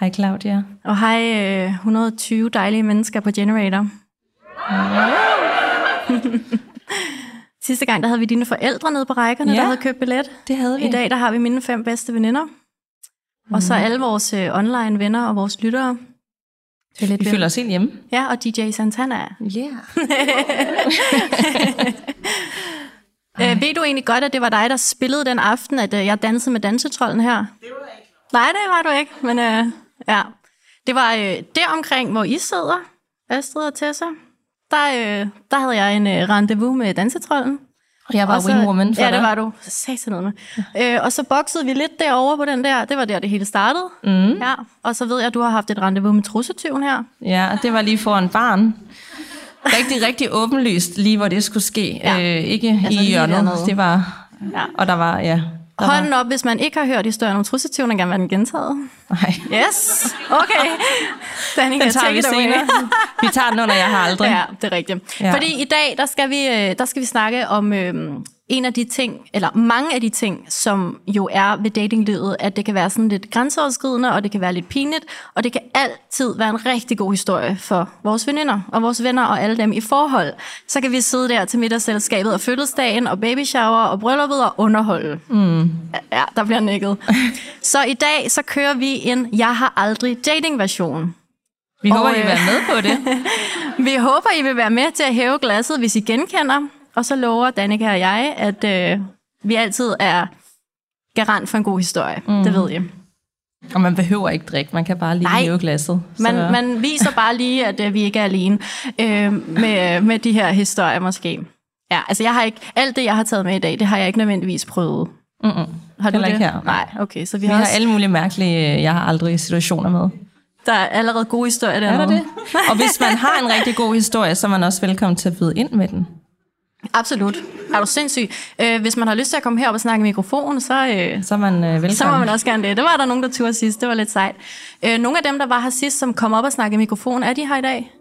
Hej Claudia. Og hej øh, 120 dejlige mennesker på Generator. Sidste gang, der havde vi dine forældre nede på rækkerne, Ja. der havde købt billet. Det havde vi. I dag, der har vi mine fem bedste veninder. Mm. Og så alle vores øh, online venner og vores lyttere. Det er lidt Vi føler os helt hjemme. Ja, og DJ Santana. Yeah. Øh, ved du egentlig godt, at det var dig, der spillede den aften, at øh, jeg dansede med dansetrollen her? Det var jeg ikke. Nej, det var du ikke, men øh, ja. Det var øh, der omkring, hvor I sidder, Astrid og Tessa. Der, øh, der havde jeg en øh, rendezvous med dansetrollen. Og jeg var Og så- wingwoman for Ja, det dig. var du. Satan noget med. Øh, og så boksede vi lidt derovre på den der. Det var der, det hele startede. Mm. Ja. Og så ved jeg, at du har haft et rendezvous med trussetyven her. Ja, det var lige foran barn. Rigtig, rigtig åbenlyst, lige hvor det skulle ske. Ja. Ja. Øh, ikke Altså, i hjørnet. Det var... Ja. Og der var, ja... Hånden op, hvis man ikke har hørt historien om trussetyven, og gerne have den gentaget. nej, Yes, okay. Danica, den tager vi senere. vi tager den under, jeg har aldrig. Ja, det er rigtigt. Ja. Ja. Fordi i dag, der skal vi, øh, der skal vi snakke om øh, en af de ting, eller mange af de ting, som jo er ved datinglivet, at det kan være sådan lidt grænseoverskridende, og det kan være lidt pinligt, og det kan altid være en rigtig god historie for vores veninder, og vores venner, og alle dem i forhold. Så kan vi sidde der til middagsselskabet og fødselsdagen, og baby shower, og brylluppet, og underholde. Mm. Ja, der bliver nikket. Så i dag, så kører vi en Jeg har aldrig dating-version. Vi håber, Og, I vil være med på det. Vi håber, I vil være med til at hæve glasset, hvis I genkender. Og så lover Danika og jeg, at øh, vi altid er garant for en god historie. Mm. Det ved I. Og man behøver ikke drikke, man kan bare lige Nej. hæve glasset. Man, man viser bare lige, at øh, vi ikke er alene øh, med, med de her historier måske. Ja, altså jeg har ikke, alt det, jeg har taget med i dag, det har jeg ikke nødvendigvis prøvet. Mm-mm. Har du Heller det? ikke her. Nej, okay. Så vi, Vi har, har også, alle mulige mærkelige, øh, jeg har aldrig situationer med. der er allerede gode historier Er dernede. der det? Og hvis man har en rigtig god historie, så er man også velkommen til at byde ind med den. Absolut. Er du sindssyg? Øh, hvis man har lyst til at komme herop og snakke i mikrofonen, så, øh, Så er man øh, velkommen. Så må man også gerne det. Det var der nogen, der turde sidst. Det var lidt sejt. Øh, nogle af dem, der var her sidst, som kom op og snakkede i mikrofon, er de her i dag?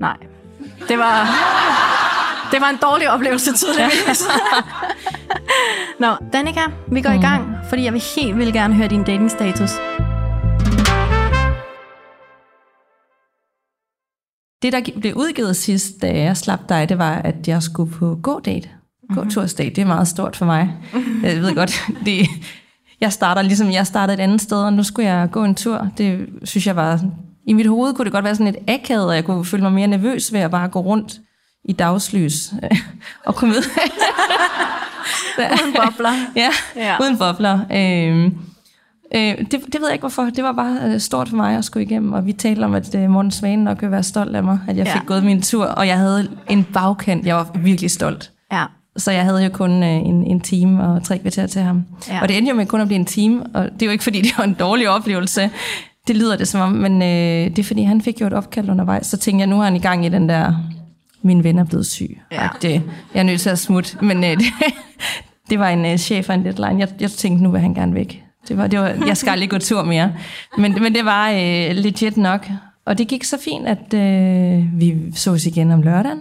Nej. Det var, det var en dårlig oplevelse, tydeligvis. Nå, Danika, vi går mm. i gang, fordi jeg vil helt vildt gerne høre din datingstatus. Det, der blev udgivet sidst, da jeg slap dig, det var, at jeg skulle på gå-date. Gå-tursdate, det er meget stort for mig. Jeg ved godt, det, jeg starter ligesom jeg startede et andet sted, og nu skulle jeg gå en tur. Det synes jeg var... I mit hoved kunne det godt være sådan lidt akavet, og jeg kunne føle mig mere nervøs ved at bare gå rundt i dagslys og komme ud. Uden bobler. ja, Ja. ja, uden bobler. Øhm, øh, det, det ved jeg ikke hvorfor. Det var bare øh, stort for mig at skulle igennem, og vi talte om, at øh, Morten Svane nok vil være stolt af mig, at jeg Ja. fik gået min tur, og jeg havde en bagkant. Jeg var virkelig stolt. Ja. Så jeg havde jo kun øh, en, en time og tre kvarter til ham. Ja. Og det endte jo med kun at blive en time, og det er jo ikke, fordi det var en dårlig oplevelse. Det lyder det som om, men øh, det er, fordi han fik jo et opkald undervejs. Så tænkte jeg, nu er han i gang i den der, min ven er blevet syg. Ja. Det, jeg er nødt til at smutte, men øh, det, det var en øh, chef af en deadline. Jeg, jeg tænkte, nu vil han gerne væk. Det var, det var, jeg skal aldrig gå tur mere. Men, men det var øh, legit nok. Og det gik så fint, at øh, vi sås igen om lørdagen.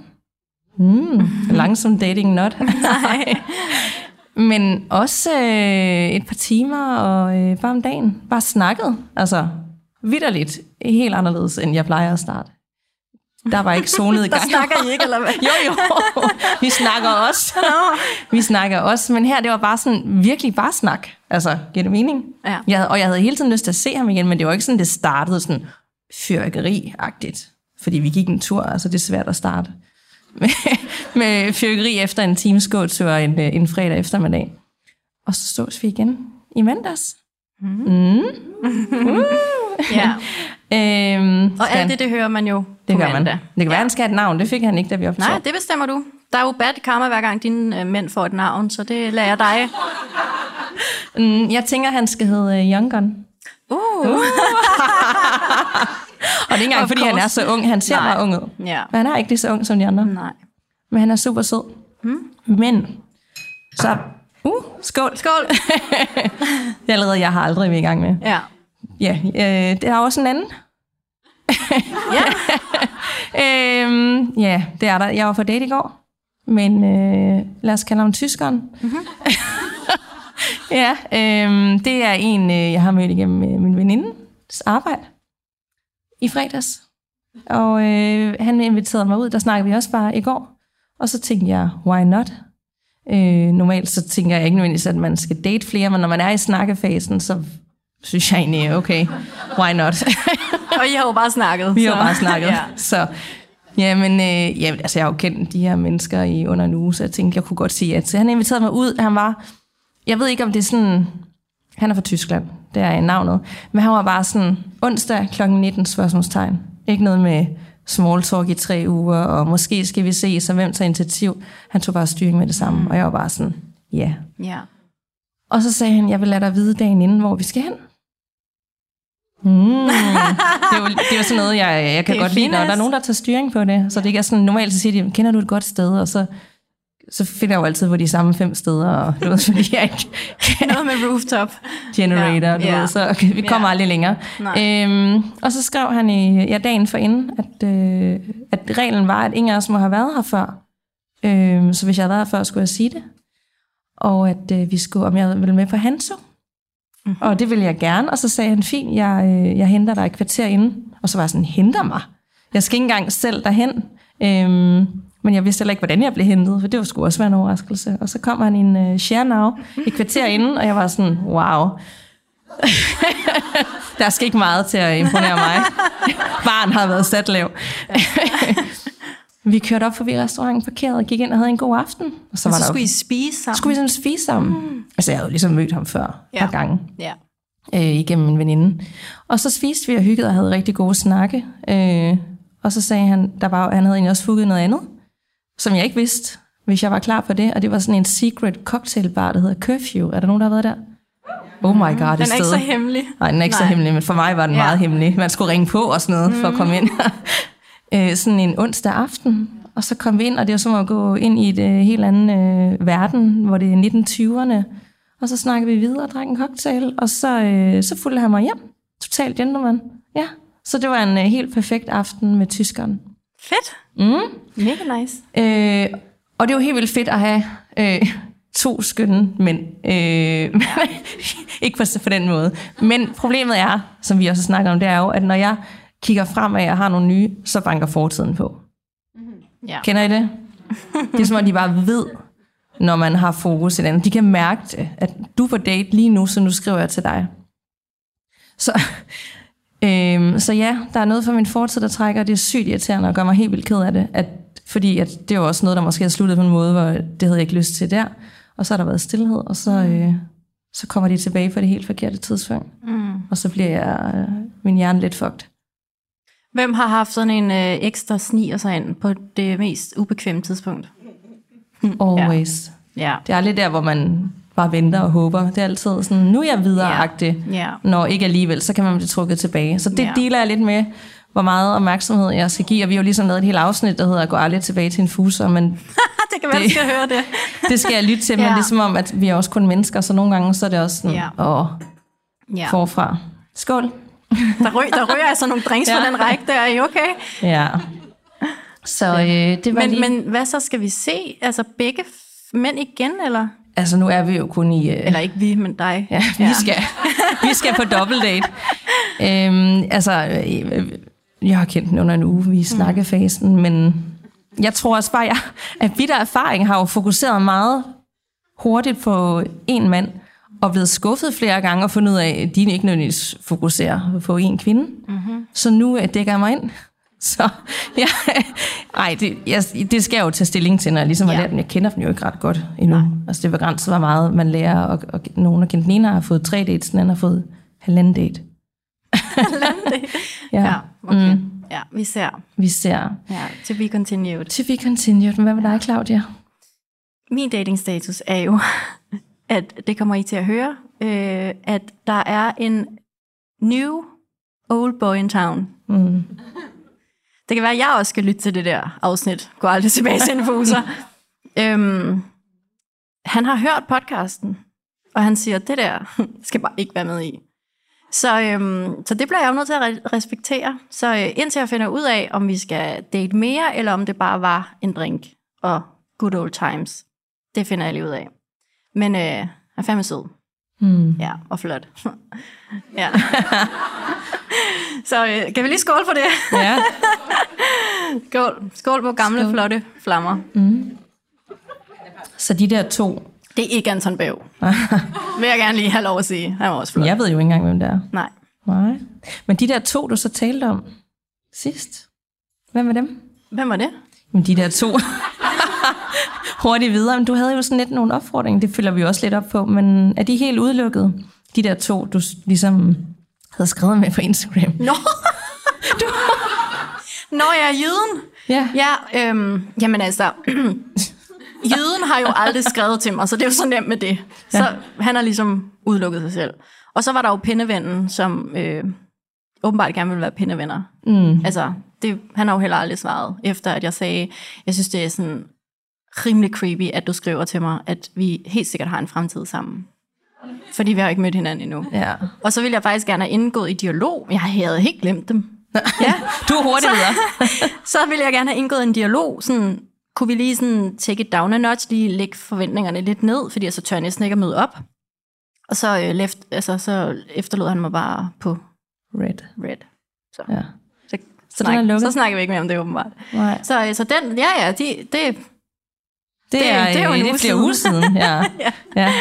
Mm, langsom dating not. Nej. Men også øh, et par timer og øh, bare om dagen. Bare snakket. Altså, vidderligt. Helt anderledes, end jeg plejer at starte. Der var ikke zonet i Der gang. snakker I ikke, eller hvad? Jo, jo. Vi snakker også. Vi snakker også. Men her, det var bare sådan, virkelig bare snak. Altså, giver det mening? Ja. Jeg, havde- og jeg havde hele tiden lyst til at se ham igen, men det var ikke sådan, det startede sådan fyrkeri-agtigt. Fordi vi gik en tur, altså det er svært at starte. Med, med fyrkeri efter en times gåtur en, øh, en fredag eftermiddag. Og så stås vi igen i mandags. Mm. Ja. Øhm, Og alt det, det hører man jo det gør man. mandag. Det kan være, han skal have et navn. Det fik han ikke, da vi optog. Nej, det bestemmer du. Der er jo bad karma, hver gang dine øh, mænd får et navn, så det lader jeg dig. Mm, jeg tænker, han skal hedde uh, Young Gun. Uh. det er ikke engang, fordi han er så ung. Han ser Nej. meget ung ud. Ja. Men han er ikke lige så ung som de andre. Nej. Men han er super sød. Mm. Men, så... Uh, skål. Skål! Det er allerede, jeg har aldrig været i gang med. Ja. Ja, øh, det er også en anden. Ja. Øhm, ja, det er der. Jeg var på date i går, men øh, lad os kalde ham tyskeren. Mm-hmm. ja, øh, det er en, øh, jeg har mødt igennem øh, min venindes arbejde i fredags. Og øh, han inviterede mig ud, der snakkede vi også bare i går. Og så tænkte jeg, why not? Øh, normalt så tænker jeg ikke nødvendigvis, at man skal date flere, men når man er i snakkefasen, så synes jeg egentlig, okay, why not? Og I har jo bare snakket. Vi har så- jo bare snakket. Ja. ja. Så, jamen, øh, jamen, altså, jeg har jo kendt de her mennesker i under en uge, så jeg tænkte, jeg kunne godt sige, at han inviterede mig ud. Han var, jeg ved ikke, om det er sådan, han er fra Tyskland, det er navnet, men han var bare sådan, onsdag kl. 19 spørgsmålstegn. Ikke noget med small talk i tre uger, og måske skal vi se, så hvem tager initiativ. Han tog bare styring med det samme, og jeg var bare sådan, ja. Yeah. Ja. Og så sagde han, jeg vil lade dig vide dagen inden, hvor vi skal hen. Mm. det, er jo, det er jo sådan noget, jeg, jeg kan godt lide, når der er nogen, der tager styring på det. Så det ikke er sådan, normalt så siger de, kender du et godt sted? Og så, så finder jeg jo altid på de samme fem steder, og du ved, fordi jeg ikke kan Noget med rooftop. generator, Ja, du ja. ved, så okay, vi kommer Ja. aldrig længere. Nej. Øhm, og så skrev han i ja, dagen for inden, at, øh, at reglen var, at ingen af os må have været her før. Øhm, så hvis jeg havde været her før, skulle jeg sige det. Og at øh, vi skulle, om jeg ville med på Hanso. Mm-hmm. Og det ville jeg gerne. Og så sagde han, fint, jeg, øh, jeg henter dig et kvarter inden. Og så var jeg sådan, henter mig? Jeg skal ikke engang selv derhen. Øhm, men jeg vidste heller ikke, hvordan jeg blev hentet, for det var sgu også være en overraskelse. Og så kom han i en øh, share now et kvarter inden, og jeg var sådan, wow. Der skal ikke meget til at imponere mig. Barn har været sat lav. vi kørte op forbi restauranten, parkerede og gik ind og havde en god aften. Og så, var så der skulle jo, I spise sammen. skulle vi sådan spise sammen. Mm. Altså, jeg havde jo ligesom mødt ham før Ja. par gange Ja. øh, igennem min veninde. Og så spiste vi og hyggede og havde rigtig gode snakke. Øh, og så sagde han, der var, han havde egentlig også fugget noget andet, som jeg ikke vidste, hvis jeg var klar på det. Og det var sådan en secret cocktailbar, der hedder Curfew. Er der nogen, der har været der? Oh my god, det Den er ikke sted. så hemmelig. Nej, den er ikke Nej. så hemmelig, men for mig var den Ja. ja. meget hemmelig. Man skulle ringe på og sådan noget, mm. for at komme ind. øh, sådan en onsdag aften. Og så kom vi ind, og det var som at gå ind i et øh, helt andet øh, verden, hvor det er 1920'erne. Og så snakkede vi videre og drak en cocktail, og så, øh, så fulgte han mig hjem. Total gentleman. Ja, så det var en øh, helt perfekt aften med tyskeren. Fedt. Mm. Mega nice. Øh, og det er jo helt vildt fedt at have øh, to skønne mænd. Øh, ikke på, på den måde. Men problemet er, som vi også snakker om, det er jo, at når jeg kigger fremad og har nogle nye, så banker fortiden på. Ja. Kender I det? Det er som om, de bare ved, når man har fokus i den. De kan mærke det, at du er på date lige nu, så nu skriver jeg til dig. Så, øhm, så ja, der er noget for min fortid, der trækker, og det er sygt irriterende og gør mig helt vildt ked af det. At, fordi at det er jo også noget, der måske har sluttet på en måde, hvor det havde jeg ikke lyst til der. Og så har der været stillhed, og så, øh, så kommer de tilbage på det helt forkerte tidspunkt. Mm. Og så bliver jeg, øh, min hjerne lidt fucked. Hvem har haft sådan en øh, ekstra sniger sig ind på det mest ubekvemme tidspunkt? Always. Ja. Det er aldrig der, hvor man bare venter og håber. Det er altid sådan, nu er jeg videre-agtig. Ja. Når ikke alligevel, så kan man blive trukket tilbage. Så det Ja. deler jeg lidt med, hvor meget opmærksomhed jeg skal give. Og vi har jo ligesom lavet et helt afsnit, der hedder Gå aldrig tilbage til en fuser, men det kan være, Det- skal høre det. det skal jeg lytte til. Men Ja. det er som om, at vi er også kun mennesker, så nogle gange så er det også sådan, Ja. åh, Ja. forfra. Skål. Der, ryger, der ryger altså nogle drinks ja. På den række der. Er I okay? Ja. Så øh, det var Men, lige... men hvad så skal vi se? Altså begge mænd igen, eller? Altså nu er vi jo kun i... Øh, Eller ikke vi, men dig. Ja, vi, ja. Skal, vi skal på dobbeltdate. øhm, altså, øh, jeg har kendt den under en uge, vi er i snakkefasen, men jeg tror også bare, jeg, at vi der erfaring har jo fokuseret meget hurtigt på en mand, og blevet skuffet flere gange og fundet ud af, at de ikke nødvendigvis fokuserer på en kvinde. Mm-hmm. Så nu øh, dækker jeg mig ind. Så ja, ej, det, jeg, det skal jeg jo tage stilling til, når jeg ligesom har Ja. lært dem. Jeg kender dem jo ikke ret godt endnu. Nej. Altså det er begrænset, hvor meget man lærer, og, og nogen af den ene har fået tre dates, den anden har fået halvanden date. ja. Ja, okay. Mm. Ja, vi ser. Vi ser. Ja, to be continued. To be continued. Men hvad med dig, Claudia? Min datingstatus er jo, at det kommer I til at høre, øh, at der er en new Old Boy in Town. Mm. Det kan være, at jeg også skal lytte til det der afsnit. Gå aldrig tilbage til infuser. øhm, han har hørt podcasten, og han siger, det der skal bare ikke være med i. Så, øhm, så det bliver jeg jo nødt til at re- respektere. Så øh, indtil jeg finder ud af, om vi skal date mere, eller om det bare var en drink og good old times. Det finder jeg lige ud af. Men øh, han er fandme sød. Hmm. Ja, og flot. ja. så øh, kan vi lige skåle for det? Ja. skål. skål på gamle, skål. flotte flammer. Så de der to, Det er ikke Anton Bæv. Vil jeg gerne lige have lov at sige. Han var også flot. jeg ved jo ikke engang, hvem det er. Nej. Nej. Men de der to, du så talte om sidst, hvem er dem? Hvem var det? Men de der to. Hurtigt videre. Men du havde jo sådan lidt nogle opfordringer, det følger vi også lidt op på, men er de helt udelukket? De der to, du ligesom havde skrevet med på Instagram. Nå! du... Nå, jeg er jyden. Ja. Ja, øhm, jamen altså, jyden har jo aldrig skrevet til mig, så det er jo så nemt med det. Så Ja. han har ligesom udelukket sig selv. Og så var der jo pindevennen, som øh, åbenbart gerne ville være pindevenner. Mm. Altså, det, han har jo heller aldrig svaret, efter at jeg sagde, jeg synes, det er sådan rimelig creepy, at du skriver til mig, at vi helt sikkert har en fremtid sammen. Fordi vi har ikke mødt hinanden endnu. Ja. Og så ville jeg faktisk gerne have indgået i dialog. Jeg havde helt glemt dem. Ja, Du er hurtigt videre. så ville jeg gerne have indgået en dialog. Sådan, kunne vi lige sådan take it down a notch, lige lægge forventningerne lidt ned, fordi så tør jeg næsten ikke at møde op. Og så, øh, left, altså, så efterlod han mig bare på Red. red. Så, Ja. så, Så den er snak, lukket? så snakker vi ikke mere om det åbenbart. Nej. Så, øh, så den, ja ja, de, det, Det, Det- er, det er jo en det er uge flere siden. uger siden. Ja. Ja. ja.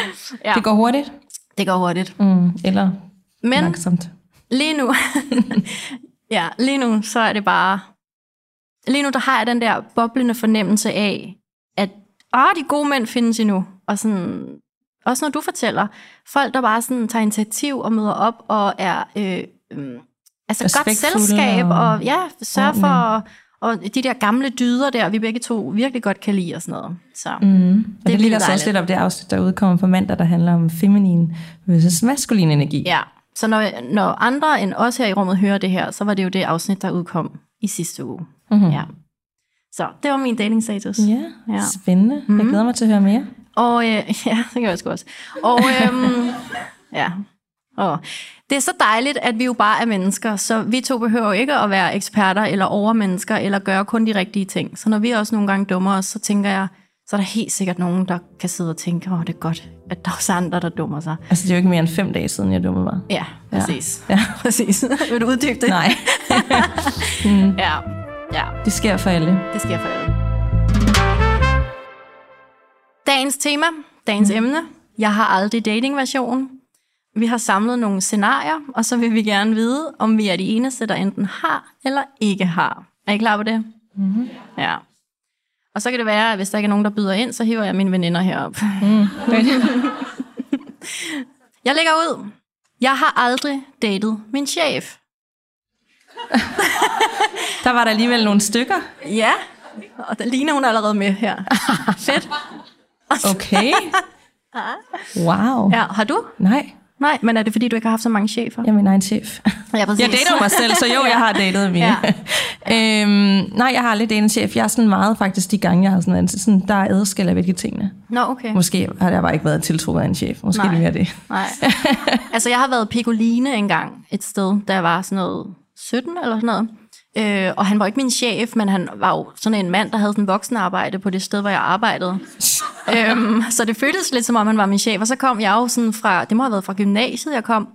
ja, Det går hurtigt. det går hurtigt. Mm. Eller Men langsomt. lige nu, ja, lige nu, så er det bare, lige nu, der har jeg den der boblende fornemmelse af, at åh, de gode mænd findes endnu. Og sådan, også når du fortæller, folk, der bare sådan tager initiativ og møder op og er øh, øh, altså godt selskab og, og og ja, sørger for, og de der gamle dyder der, vi begge to virkelig godt kan lide og sådan noget. Så Mm. Og det, det ligger så også lidt op det afsnit, der udkommer på mandag, der handler om feminin versus maskulin energi. ja, så når, når andre end os her i rummet hører det her, så var det jo det afsnit, der udkom i sidste uge. Mm-hmm. Ja. Så det var min dating status. Ja, Ja. spændende. Mm-hmm. Jeg glæder mig til at høre mere. Og øh, ja, det kan jeg sgu også. Og øhm, ja. Og det er så dejligt, at vi jo bare er mennesker, så vi to behøver ikke at være eksperter eller overmennesker, eller gøre kun de rigtige ting. Så når vi også nogle gange dummer os, så tænker jeg, så er der helt sikkert nogen, der kan sidde og tænke, åh, det er godt, at der er også andre, der dummer sig. Altså, det er jo ikke mere end fem dage siden, jeg dummede mig. Ja, præcis. Ja. præcis. Vil du uddybe det? Nej, Ja, ja. det sker for alle. Det sker for alle. Dagens tema, dagens mm. emne. Jeg har aldrig dating-version. Vi har samlet nogle scenarier, og så vil vi gerne vide, om vi er de eneste, der enten har eller ikke har. Er I klar på det? Mm-hmm. Ja. Og så kan det være, at hvis der ikke er nogen, der byder ind, så hiver jeg mine veninder herop. Mm. jeg lægger ud. Jeg har aldrig datet min chef. Der var der alligevel nogle stykker. Ja, og der ligner hun allerede med her. Fedt. Okay. Wow. Ja, har du? Nej, Nej, men er det fordi, du ikke har haft så mange chefer? jeg er min egen chef. Ja, præcis. Jeg dater mig selv, så jo, jeg har datet mine. Ja. øhm, nej, jeg har datet en chef. Jeg er sådan meget faktisk de gange, jeg har sådan, været sådan der er adskil af hvilke tingene. Nå, okay. Måske har jeg bare ikke været tiltrukket af en chef. Måske Nej. det mere det. Nej. altså, jeg har været pikoline engang et sted, da jeg var sådan noget 17 eller sådan noget. Øh, og han var ikke min chef, men han var jo sådan en mand, der havde sådan voksenarbejde på det sted, hvor jeg arbejdede. øhm, så det føltes lidt som om, han var min chef. Og så kom jeg jo sådan fra, det må have været fra gymnasiet, jeg kom.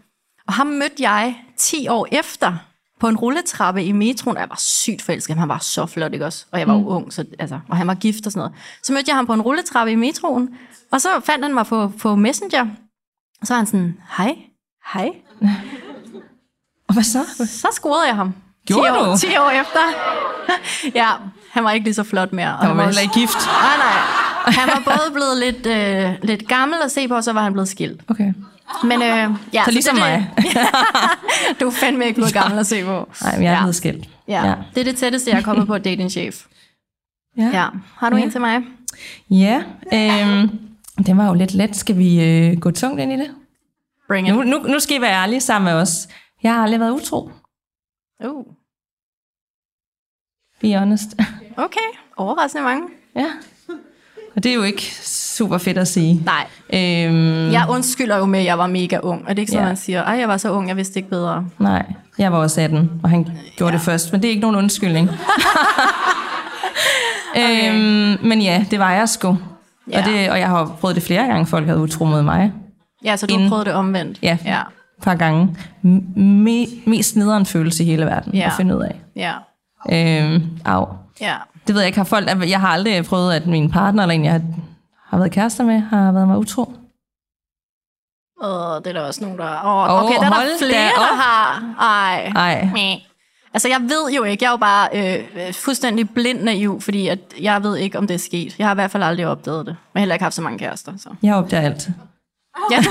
Og ham mødte jeg 10 år efter på en rulletrappe i metroen. Jeg var sygt forelsket. Han var så flot, ikke også? Og jeg var jo ung, så, altså, og han var gift og sådan noget. Så mødte jeg ham på en rulletrappe i metroen, og så fandt han mig på, på Messenger. Og så var han sådan, hej, hej. Og hvad så? Så scorede jeg ham. Gjorde 10 år, du? 10 år efter. ja, han var ikke lige så flot mere. Og Han var var heller ikke gift. Nej, nej. Han var både blevet lidt, øh, lidt gammel at se på, og så var han blevet skilt. Okay. Men øh, ja, Så ligesom det, mig. Du er fandme ikke blevet gammel at se på. Nej, men jeg er Ja. blevet skilt. Ja. ja, det er det tætteste, jeg er kommet på at date en chef. Ja. Har du Ja. en til mig? Ja, øhm, det var jo lidt let. Skal vi øh, gå tungt ind i det? Bring it. Nu, nu, nu skal I være ærlige sammen med os. Jeg har aldrig været utro. Uh, Be honest. okay, overraskende mange. ja. Og det er jo ikke super fedt at sige. Nej, Øhm, jeg undskylder jo med, at jeg var mega ung. Og det er ikke sådan, Ja. man siger, ej, jeg var så ung, jeg vidste ikke bedre. Nej, jeg var også 18, og han gjorde ja. det først, men det er ikke nogen undskyldning. okay. øhm, men ja, det var jeg sgu. Ja. Og, det, og jeg har prøvet det flere gange, folk havde utro mod mig. Ja, så du har Inden- prøvet det omvendt. Ja, Ja, par gange. Me- mest nederen følelse i hele verden Ja. at finde ud af. ja, Øhm, au. ja. Det ved jeg ikke, har folk, jeg har aldrig prøvet, at min partner, eller en, jeg har, været kærester med, har været mig utro. Åh, det er der også nogen, der... Åh, Åh, okay, der er der flere, der har... Ej. Ej. Altså, jeg ved jo ikke. Jeg er jo bare øh, øh, fuldstændig blind naiv, fordi at jeg ved ikke, om det er sket. Jeg har i hvert fald aldrig opdaget det. Jeg har heller ikke haft så mange kærester, så... Jeg opdager alt. Ja, det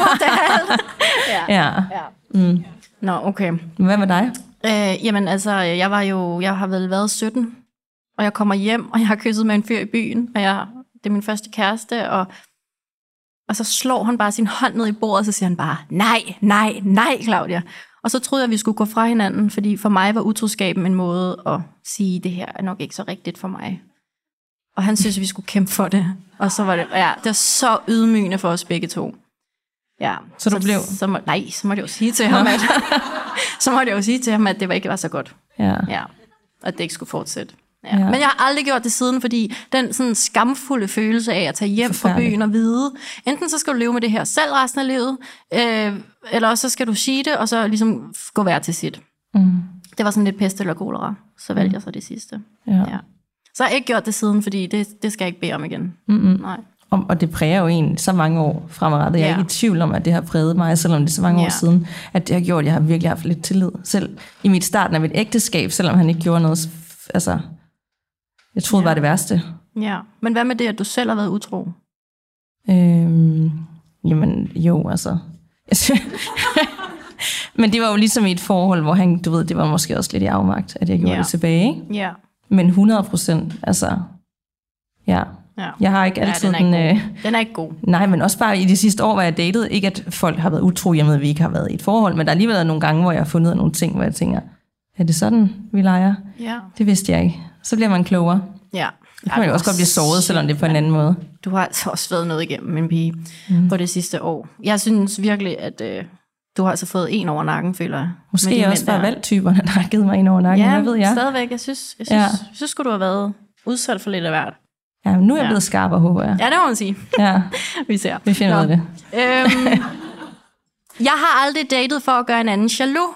alt. ja. Ja. ja. Mm. Nå, okay. Hvad med dig? Øh, jamen, altså, jeg var jo... Jeg har vel været 17, og jeg kommer hjem, og jeg har kysset med en fyr i byen, og jeg, det er min første kæreste, og, og så slår han bare sin hånd ned i bordet, og så siger han bare, nej, nej, nej, Claudia. Og så troede jeg, at vi skulle gå fra hinanden, fordi for mig var utroskaben en måde at sige, det her er nok ikke så rigtigt for mig. Og han synes, vi skulle kæmpe for det. Og så var det, ja, det var så ydmygende for os begge to. Ja. Så du blev- Så må, nej, så måtte jeg jo sige til ham, at, så måtte jeg jo sige til ham, at det var ikke var så godt. Ja. Ja, at det ikke skulle fortsætte. Ja. Ja. Men jeg har aldrig gjort det siden, fordi den sådan skamfulde følelse af at tage hjem fra byen og vide, enten så skal du leve med det her selv resten af livet, øh, eller også så skal du sige det, og så ligesom gå hver til sit. Mm. Det var sådan lidt pest eller kolera. Så valgte jeg så det sidste. Ja. Ja. Så har jeg ikke gjort det siden, fordi det, det skal jeg ikke bede om igen. Mm-mm. Nej. Og, og det præger jo en så mange år fremadrettet. Jeg er Ja. ikke i tvivl om, at det har præget mig, selvom det er så mange Ja. år siden, at det har gjort, at jeg har virkelig haft lidt tillid. Selv i mit starten af mit ægteskab, selvom han ikke gjorde noget, altså, jeg troede Ja. bare det værste. Ja. Men hvad med det, at du selv har været utro? Øhm, jamen, jo, altså. Men det var jo ligesom i et forhold, hvor han, du ved, det var måske også lidt i afmagt, at jeg gjorde Ja. det tilbage, ikke? Ja. Men 100 procent, altså, ja. Ja. Jeg har ikke Ja, altid den er den... ikke Øh, god. Den er ikke god. Nej, men også bare i de sidste år, hvor jeg datede. Ikke at folk har været utro, jeg med, at vi ikke har været i et forhold, men der har alligevel været nogle gange, hvor jeg har fundet nogle ting, hvor jeg tænker, er det sådan, vi leger? Ja. Det vidste jeg ikke. Så bliver man klogere. Ja. Så kan man jo også godt blive såret, selvom det er på en anden måde. Du har altså også været noget igennem, min pige, mm. på det sidste år. Jeg synes virkelig, at øh, du har altså fået en over nakken, føler jeg. Måske de også bare valgtyperne, der har givet mig en over nakken. Ja, Hvad ved jeg? stadigvæk. Jeg synes, jeg synes, Ja. ja. jeg synes skulle du have været udsat for lidt af hvert. Ja, nu er jeg Ja. blevet skarpere, håber jeg. Ja, det må man sige. Ja, Vi ser. vi finder ud af det. Øhm, jeg har aldrig datet for at gøre en anden jaloux.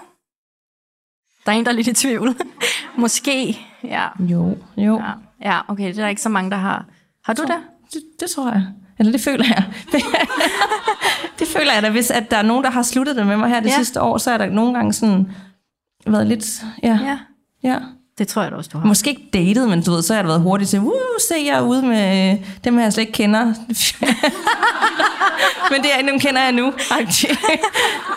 Der er en, der er lidt i tvivl. Måske. Ja. Jo, jo. ja. Ja, okay. Det er der ikke så mange, der har. Har du det? Det, det tror jeg. Eller det føler jeg. det føler jeg da, hvis at der er nogen, der har sluttet det med mig her det ja. sidste år, så er der nogle gange sådan været lidt... Ja, Ja. ja. Det tror jeg da også, du har. Måske ikke datet, men du ved, så har jeg været hurtigt til, uh, se, jeg er ude med dem, jeg slet ikke kender. men det er, dem kender jeg nu.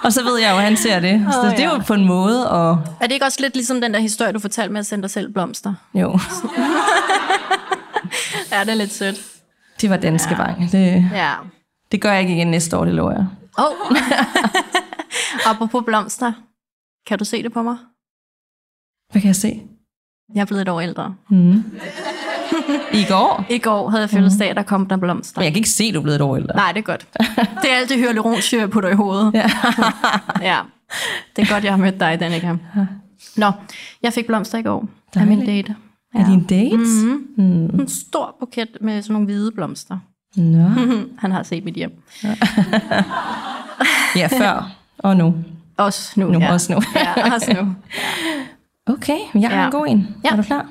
og så ved jeg jo, at han ser det. Så Åh, det er ja. jo på en måde, og Er det ikke også lidt ligesom den der historie, du fortalte med at sende dig selv blomster? jo, Ja, det er lidt sødt. det var danske ja. vang. Det, Ja. det gør jeg ikke igen næste år, det lover jeg. Oh. Apropos blomster. Kan du se det på mig? Hvad kan jeg se? Jeg er blevet et år ældre. Mm. I går? I går havde jeg fødselsdag, der kom der blomster. Men jeg kan ikke se, at du er blevet et år ældre. Nej, det er godt. Det er alt det hyaluronsyre, jeg putter i hovedet. Ja. ja. Det er godt, jeg har mødt dig, Danika. Nå, jeg fik blomster i går af min Dejligt. date. Er din date? Mhm. Mm. En stor buket med sådan nogle hvide blomster. Nå. Han har set mit hjem. Ja, før og nu. Også nu. Nu, ja. også nu. ja, også nu. Okay, jeg har Ja. en god en. Ja. Er du klar?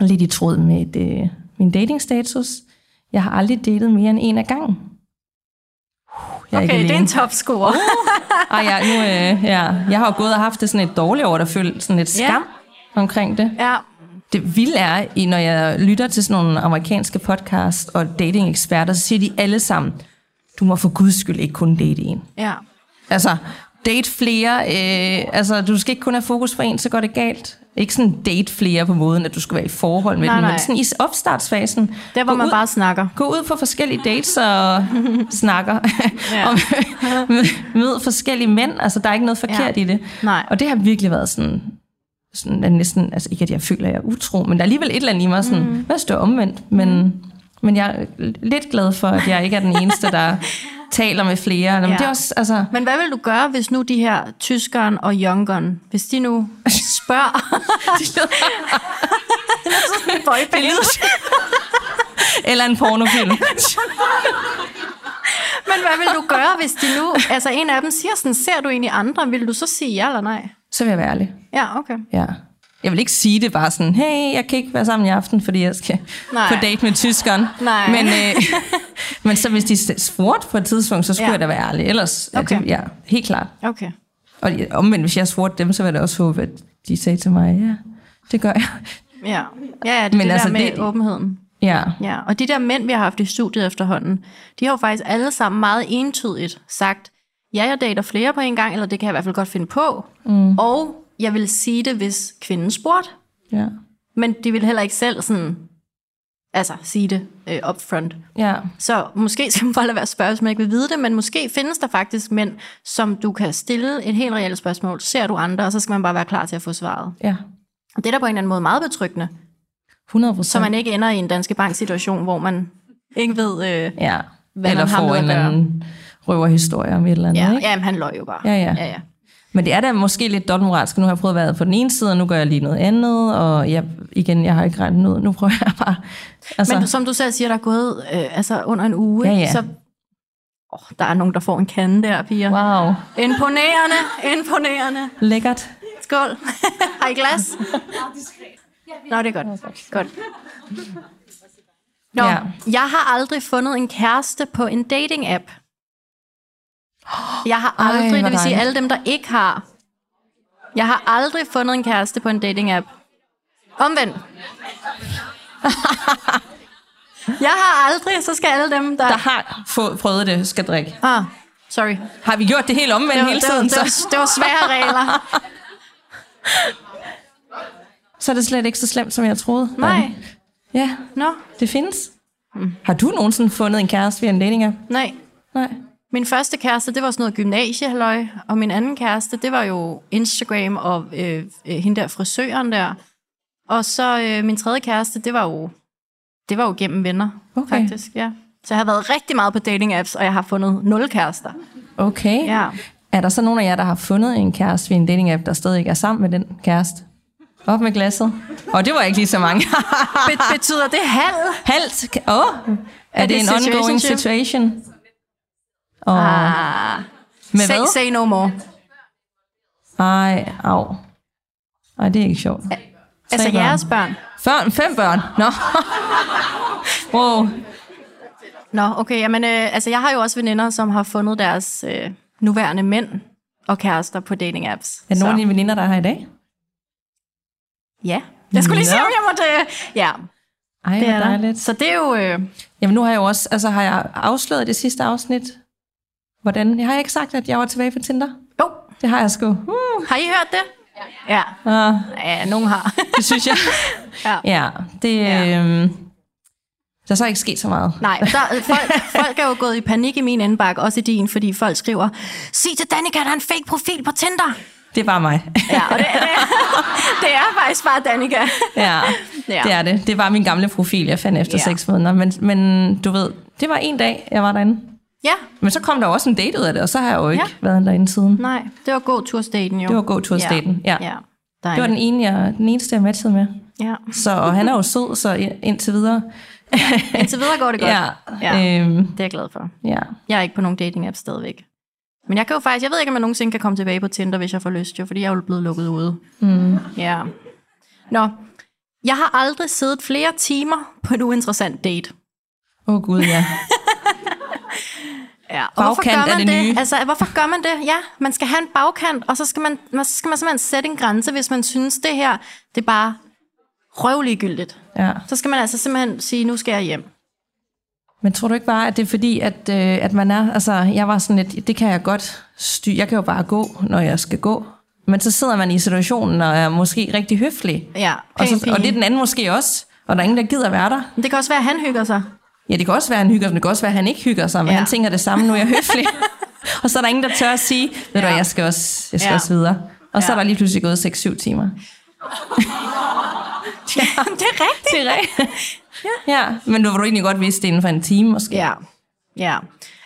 Lidt i tråd med det, min datingstatus. Jeg har aldrig datet mere end en af gangen. Uh, Jeg er Okay, det er en topscore. Ej, ja, nu, øh, ja. Jeg har jo gået og haft det sådan et dårligt år, der følte sådan lidt Ja. skam omkring det. ja. Det vilde er, i- når jeg lytter til sådan nogle amerikanske podcast og dating-eksperter, så siger de alle sammen, du må for guds skyld ikke kun date en. ja. Altså, date flere. Øh, altså, du skal ikke kun have fokus på en, så går det galt. Ikke sådan date flere på måden, at du skal være i forhold med Nej, dem, nej. men sådan i opstartsfasen. Der, hvor man ud, bare snakker. Gå ud på forskellige dates og snakker. Og mød, mød forskellige mænd. Altså, der er ikke noget forkert Ja. i det. Nej. Og det har virkelig været sådan sådan, er næsten, altså ikke at jeg føler, at jeg er utro, men der er alligevel et eller andet i mig sådan, mm. hvad står omvendt? Men, mm. men jeg er lidt glad for, at jeg ikke er den eneste, der taler med flere. Men Ja. det er også, altså, Men hvad vil du gøre, hvis nu de her tyskeren og youngeren, hvis de nu spørger... det lyder eller en pornofilm. Men hvad vil du gøre, hvis de nu... Altså en af dem siger sådan, ser du egentlig andre? Vil du så sige ja eller nej? Så vil jeg være ærlig. Ja, okay. Ja. Jeg vil ikke sige det bare sådan, hey, jeg kan ikke være sammen i aften, fordi jeg skal Nej. på date med tyskeren. Nej. Men, øh, men så hvis de spurgte på et tidspunkt, så skulle Ja. jeg da være ærlig. Ellers, Okay. okay. det, ja, helt klart. Okay. Og omvendt, hvis jeg spurgte dem, så vil jeg da også håbe, at de sagde til mig, ja, det gør jeg. Ja, ja, ja det er Men det altså, der med det- åbenheden. Ja, Ja, og de der mænd, vi har haft i studiet efterhånden, de har jo faktisk alle sammen meget entydigt sagt, ja, jeg dater flere på en gang, eller det kan jeg i hvert fald godt finde på. Mm. Og jeg vil sige det, hvis kvinden spurgte. ja, Men de vil heller ikke selv sådan, altså sige det øh, upfront. ja. Så måske skal man bare lade være spørge, hvis man ikke vil vide det, men måske findes der faktisk mænd, som du kan stille et helt reelt spørgsmål. Ser du andre? Og så skal man bare være klar til at få svaret. ja. Og det er da på en eller anden måde meget betryggende, 100 procent. så man ikke ender i en Danske Bank-situation, hvor man ikke ved... Øh, Ja, Hvad eller man har får med en eller anden røverhistorie om et eller andet, ja, ikke? ja, men han løg jo bare. Ja, ja. ja, ja. Men det er da måske lidt dobbeltmoralsk. Nu har jeg prøvet at være på den ene side, og nu gør jeg lige noget andet, og jeg, igen, jeg har ikke regnet ud. Nu prøver jeg bare... Altså, Men som du selv siger, der er gået øh, altså under en uge, Ja, ja. så oh, der er nogen, der får en kande der, piger. wow, Imponerende, imponerende. lækkert. Skål. Har I glas? Nå, det er godt. godt. Nå, ja. jeg har aldrig fundet en kæreste på en dating-app. Jeg har Ej, aldrig, hvor det vil sige alle dem, der ikke har. Jeg har aldrig fundet en kæreste på en dating-app. Omvendt. jeg har aldrig, så skal alle dem, der... Der har få, prøvet det, skal drikke. Ah, sorry. Har vi gjort det helt omvendt Det var, hele det, var, tiden, det, var, så, det var svære regler. så er det slet ikke så slemt, som jeg troede. Nej. Ja, Nå, det findes. Har du nogensinde fundet en kæreste via en dating app? nej. Nej. Min første kæreste, det var sådan noget gymnasiehalløj, og min anden kæreste, det var jo Instagram og øh, øh, hende der frisøren der. Og så øh, min tredje kæreste, det var jo, det var jo gennem venner, Okay. faktisk. Ja. Så jeg har været rigtig meget på dating apps, og jeg har fundet nul kærester. Okay. Ja. Er der så nogen af jer, der har fundet en kæreste via en dating app, der stadig ikke er sammen med den kæreste? Op med glasset. Og det var ikke lige så mange. Be- betyder det halv? Halvt? Åh, oh, er, er det, det en ongoing situation? Og Ah. med Say, hvad? say no more. Ej, au. Ej, det er ikke sjovt. Tre Altså børn. jeres børn. Børn, fem børn. Nå. wow. Nå, okay. Jamen, øh, altså jeg har jo også veninder, som har fundet deres øh, nuværende mænd og kærester på dating apps. Er der nogen af dine veninder, der er her i dag? Ja. Jeg skulle lige se, om jeg måtte... Ja, Ej, det er der. dejligt. Så det er jo... Øh, Jamen nu har jeg jo også, altså har jeg afsløret det sidste afsnit, hvordan, jeg har ikke sagt, at jeg var tilbage på Tinder. jo, Det har jeg sgu. Uh, har I hørt det? Ja. uh, Ja, nogen har. det synes jeg. ja. ja, det, Ja. øhm, der er så ikke sket så meget. Nej, der, folk, folk er jo gået i panik i min indbakke, også i din, fordi folk skriver, sig til Danika, der er en fake profil på Tinder. Det er bare mig. Ja, og det, det, det er faktisk bare Danika. ja, Ja. det er det. Det var min gamle profil, jeg fandt efter Ja. seks måneder. Men, men du ved, det var en dag, jeg var derinde. Ja, Men så kom der også en date ud af det, og så har jeg jo ikke Ja. været derinde siden. nej, det var gåtursdaten jo. Det var gåtursdaten, ja. ja. Det var den, ene, jeg, den eneste, jeg matchede med. Ja. Så, og han er jo sød, så indtil videre. Indtil videre går det godt. Ja, Ja. Øhm, Det er jeg glad for. ja. Jeg er ikke på nogen dating app stadigvæk. Men jeg kan jo faktisk, jeg ved ikke, om jeg nogensinde kan komme tilbage på Tinder, hvis jeg får lyst, jo, fordi jeg er jo blevet lukket ude. Mm. Ja. Nå, jeg har aldrig siddet flere timer på en uinteressant date. Åh oh, gud, ja. Ja, og Bagkant hvorfor gør er man det nye. Altså, hvorfor gør man det? Ja, man skal have en bagkant, og så skal man, man, så skal man simpelthen sætte en grænse, hvis man synes, det her, det er bare røvliggyldigt. ja. Så skal man altså simpelthen sige, nu skal jeg hjem. Men tror du ikke bare, at det er fordi, at, øh, at man er... Altså, jeg var sådan lidt, det kan jeg godt styre. Jeg kan jo bare gå, når jeg skal gå. Men så sidder man i situationen og er måske rigtig høflig. Ja, Og, pæn så, og det er den anden måske også. Og der er ingen, der gider være der. Det kan også være, at han hygger sig. Ja, det kan også være, at han hygger sig, det kan også være, at han ikke hygger sig, men Ja. han tænker det samme, nu er jeg høflig. og så er der ingen, der tør at sige, ved du Ja. hvad, jeg skal også, jeg skal Ja. også videre. Og så Ja. er der lige pludselig gået 6-7 timer. ja, det er rigtigt. det er rigtigt. ja. ja, men du vil du egentlig godt vidste det inden for en time måske. Ja, ja.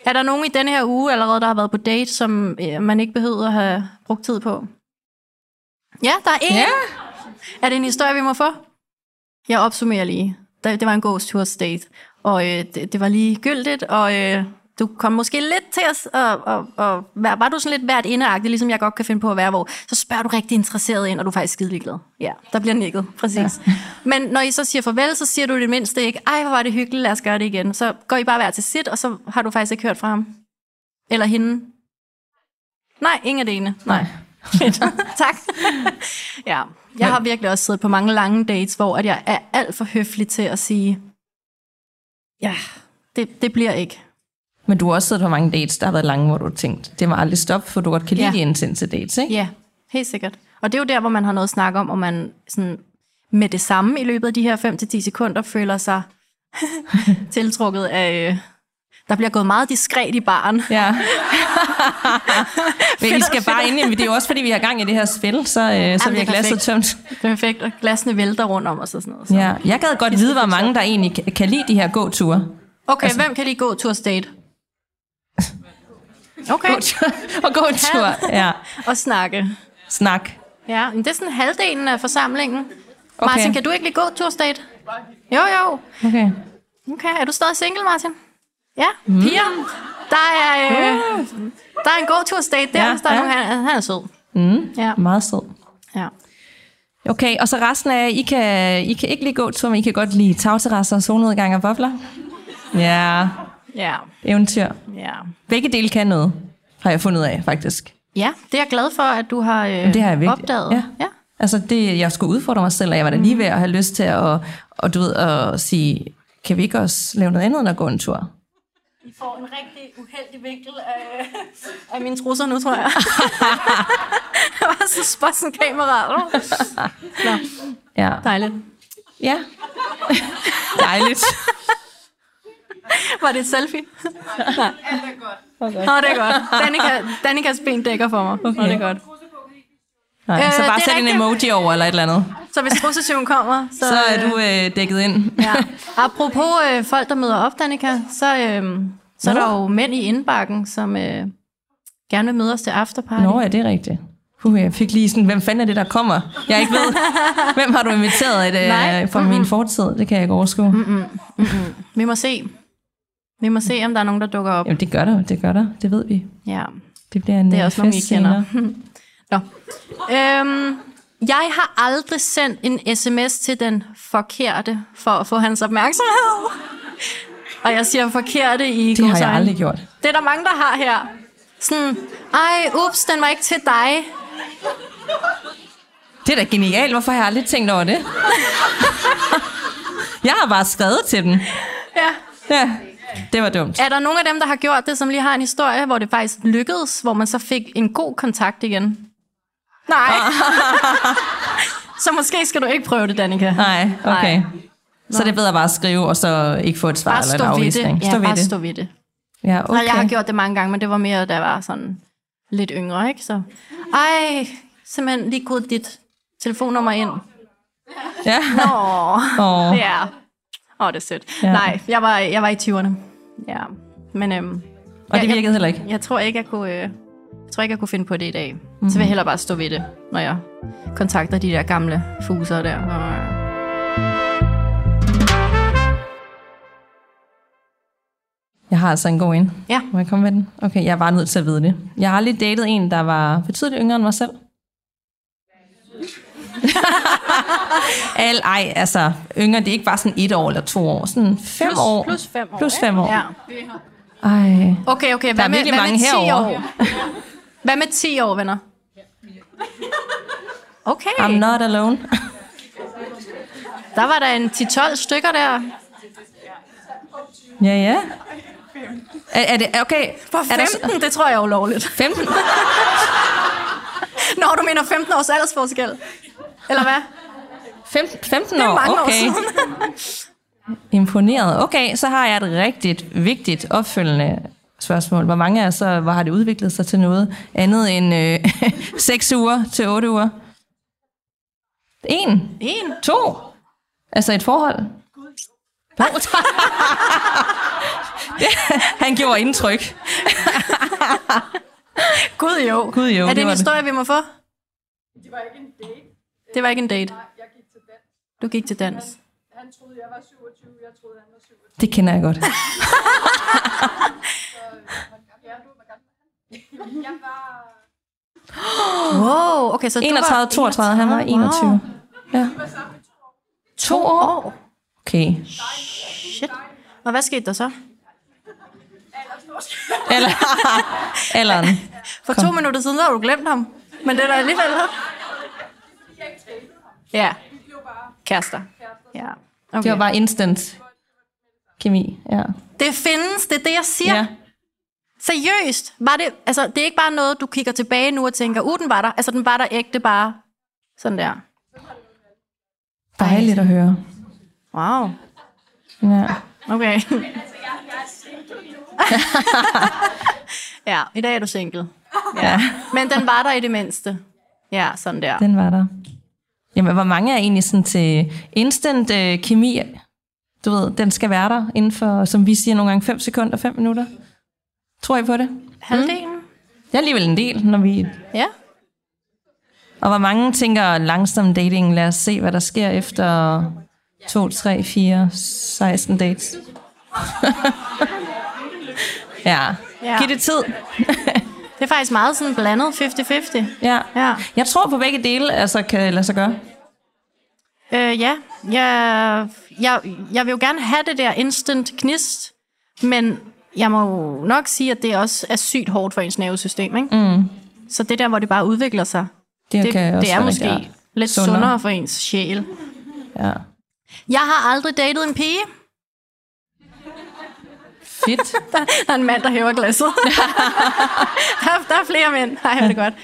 Er der nogen i denne her uge allerede, der har været på date, som øh, man ikke behøver at have brugt tid på? Ja, der er en. Ja. Er det en historie, vi må få? Jeg opsummerer lige. Det, var en ghost tours date, og øh, det, det var lige gyldigt, og øh, du kom måske lidt til os, og, og, og var, var du sådan lidt hvert indeagtig, ligesom jeg godt kan finde på at være, hvor så spørger du rigtig interesseret ind, og du er faktisk skidelig glad. Ja, der bliver nikket, præcis. Ja. Men når I så siger farvel, så siger du det mindste ikke, ej, hvor var det hyggeligt, lad os gøre det igen. Så går I bare hver til sit, og så har du faktisk ikke hørt fra ham. Eller hende. Nej, ingen af det ene. Nej. tak. ja, jeg har virkelig også siddet på mange lange dates, hvor at jeg er alt for høflig til at sige, ja, det, det bliver ikke. Men du har også siddet på mange dates, der har været lange, hvor du har tænkt, det må aldrig stoppe, for du godt kan lide Ja. de intense dates, ikke? Ja, helt sikkert. Og det er jo der, hvor man har noget at snakke om, og man sådan med det samme i løbet af de her 5-10 sekunder føler sig tiltrukket af... Der bliver gået meget diskret i baren. Ja. Men vi skal bare ind i, det er jo også fordi, vi har gang i det her spil, så, øh, så det er vi har glasset perfekt. tømt. Perfekt, og glasene vælter rundt om os og sådan noget. Så. Ja. Jeg gad godt vide, hvor mange der egentlig kan- lide de her gåture. Okay, altså, hvem kan lige gå tur date? Okay. Og gå en tur. Ja. og snakke. Snak. Ja, men det er sådan halvdelen af forsamlingen. Okay. Martin, kan du ikke lige gå tur? Jo, jo. Okay. Okay, er du stadig single, Martin? Ja, mm. piger. Der er, øh, der er en god tur date der, Ja, hvis der er ja. nogen, han, han er sød. Mm. Ja. Meget sød. ja. Okay, og så resten af, I kan, I kan ikke lige gå tur, men I kan godt lide tagterrasser, solnedgang og bobler. Ja, Ja, eventyr. ja. Begge dele kan noget, har jeg fundet af, faktisk. Ja, det er jeg glad for, at du har øh, Det har jeg virkelig. opdaget. Ja. ja. Altså, det, jeg skulle udfordre mig selv, og jeg var da lige ved at have lyst til at, og, du ved, at sige, kan vi ikke også lave noget andet end at gå en tur? I får en rigtig uheldig vinkel af, af mine trusser nu, tror jeg. jeg var så spotten kamera. Nå, Ja. dejligt. Ja. Dejligt. Var det et selfie? Nej. Alt er godt. Nå, det er godt. Danika, Danikas ben dækker for mig. Okay. Nå, det er godt. Nej, Øh, så bare sæt en emoji over eller et eller andet. Så hvis trussetyven kommer, så, Så er du øh, dækket ind. Ja. Apropos øh, folk, der møder op, Danika, så, øh, så er der jo mænd i indbakken, som øh, gerne vil møde os til afterparty. Nå, ja, det er rigtigt. Uh, jeg fik lige sådan, hvem fanden er det, der kommer? Jeg ikke ved, hvem har du inviteret et, øh, fra min fortid? Det kan jeg ikke overskue. Mm-hmm. Vi må se. Vi må se, om der er nogen, der dukker op. Jamen, det gør der, det gør der. Det ved vi. Ja, Det bliver en det er øh, også nogen, I fest kender. senere. Nå. Øhm, jeg har aldrig sendt en sms til den forkerte for at få hans opmærksomhed. Og jeg siger forkerte i Det har jeg aldrig gjort. Det er der mange, der har her. Sådan, ej, ups, den var ikke til dig. Det er da genialt. Hvorfor har jeg aldrig tænkt over det? jeg har bare skrevet til den. Ja. Ja, det var dumt. Er der nogen af dem, der har gjort det, som lige har en historie, hvor det faktisk lykkedes, hvor man så fik en god kontakt igen? Nej. så måske skal du ikke prøve det, Danika. Nej, okay. Nej. Så det er bedre bare at skrive, og så ikke få et svar Bare eller en afvisning. Ja, stå ved bare det. stå ved det. Ja, Okay. okay. Jeg har gjort det mange gange, men det var mere, da jeg var sådan lidt yngre, ikke? Så, ej, simpelthen lige kodet dit telefonnummer ind. Ja. Åh, Åh. ja. Åh, det er sødt. Ja. Nej, jeg var, jeg var i 20'erne. Ja, men øhm, Og det jeg- virkede heller ikke. Jeg tror ikke, jeg kunne, øh, jeg tror ikke, jeg kunne finde på det i dag. Mm-hmm. Mhm. Så vil jeg hellere bare stå ved det, når jeg kontakter de der gamle fuser der. Og, Jeg har altså en god en. Ja. Må jeg komme med den? Okay, jeg er bare nødt til at vide det. Jeg har aldrig datet en, der var betydeligt yngre end mig selv. Al, ej, altså, yngre, det er ikke bare sådan et år eller to år. Sådan fem plus, år. plus fem år. Plus fem år. Ja. Ej. Okay, okay. Der Hvad er med, virkelig hvad mange med 10 herovre. år? Hvad med 10 år, venner? Okay. I'm not alone. Der var der en 10-12 stykker der. ja, ja. Er, er det, okay. For Er der, 15, det tror jeg er ulovligt. 15? Nå, du mener 15 års aldersforskel. Eller hvad? 15, 15 Det er år, mange år okay. siden. Imponeret. Okay, så har jeg et rigtigt vigtigt opfølgende spørgsmål. Hvor mange af jer så, hvor har det udviklet sig til noget andet end øh, 6 uger til 8 uger? En. En. To. Altså et forhold. Hvad? Det- Han gjorde indtryk. Gud jo. Gud jo, Er det det en var det. historie, vi må få? Det var ikke en date. Det var ikke en date. Nej, jeg gik til dans. Du gik til dans. Han troede, jeg var 27. Jeg troede, han var 27. Det kender jeg godt. Ja, du var gammel. Jeg var... Wow, okay, så du 31, var 32, han var 21. Wow. Ja. To år? Okay. Shit. Og hvad skete der så? Eller, alderen. For to minutter siden, så har du glemt ham. Men det er der alligevel. Ja. Kærester. Ja. Okay. Det var bare instant kemi. Ja. Det findes, det er det, jeg siger. ja. Seriøst. Var det, altså, det er ikke bare noget, du kigger tilbage nu og tænker, uh, den var der. Altså, den var der ægte bare. Sådan der. Dejligt at høre. Wow. Ja. Okay. ja, i dag er du single. Ja. Men den var der i det mindste. Ja, sådan der. Den var der. Jamen, hvor mange er egentlig sådan til instant øh, kemi? Du ved, den skal være der inden for, som vi siger nogle gange, 5 sekunder, 5 minutter. Tror I på det? Halvdelen? Det er alligevel en del, når vi... Ja. Og hvor mange tænker langsom dating, lad os se, hvad der sker efter 2, 3, 4, 16 dates. ja. Ja. Giv det tid. Det er faktisk meget sådan blandet 50-50. ja. Ja. Jeg tror på begge dele, altså kan lade sig gøre. Øh, ja, jeg, jeg, jeg vil jo gerne have det der instant gnist, men jeg må jo nok sige, at det også er sygt hårdt for ens nervesystem. Ikke? Mm. Så det der, hvor det bare udvikler sig, Det, det, kan det er måske rart. lidt Sundere. sundere for ens sjæl. Ja. Jeg har aldrig datet en pige. Fedt. Der, der er en mand, der hæver glasset. der, er- der er flere mænd. Ej, hvor er det godt.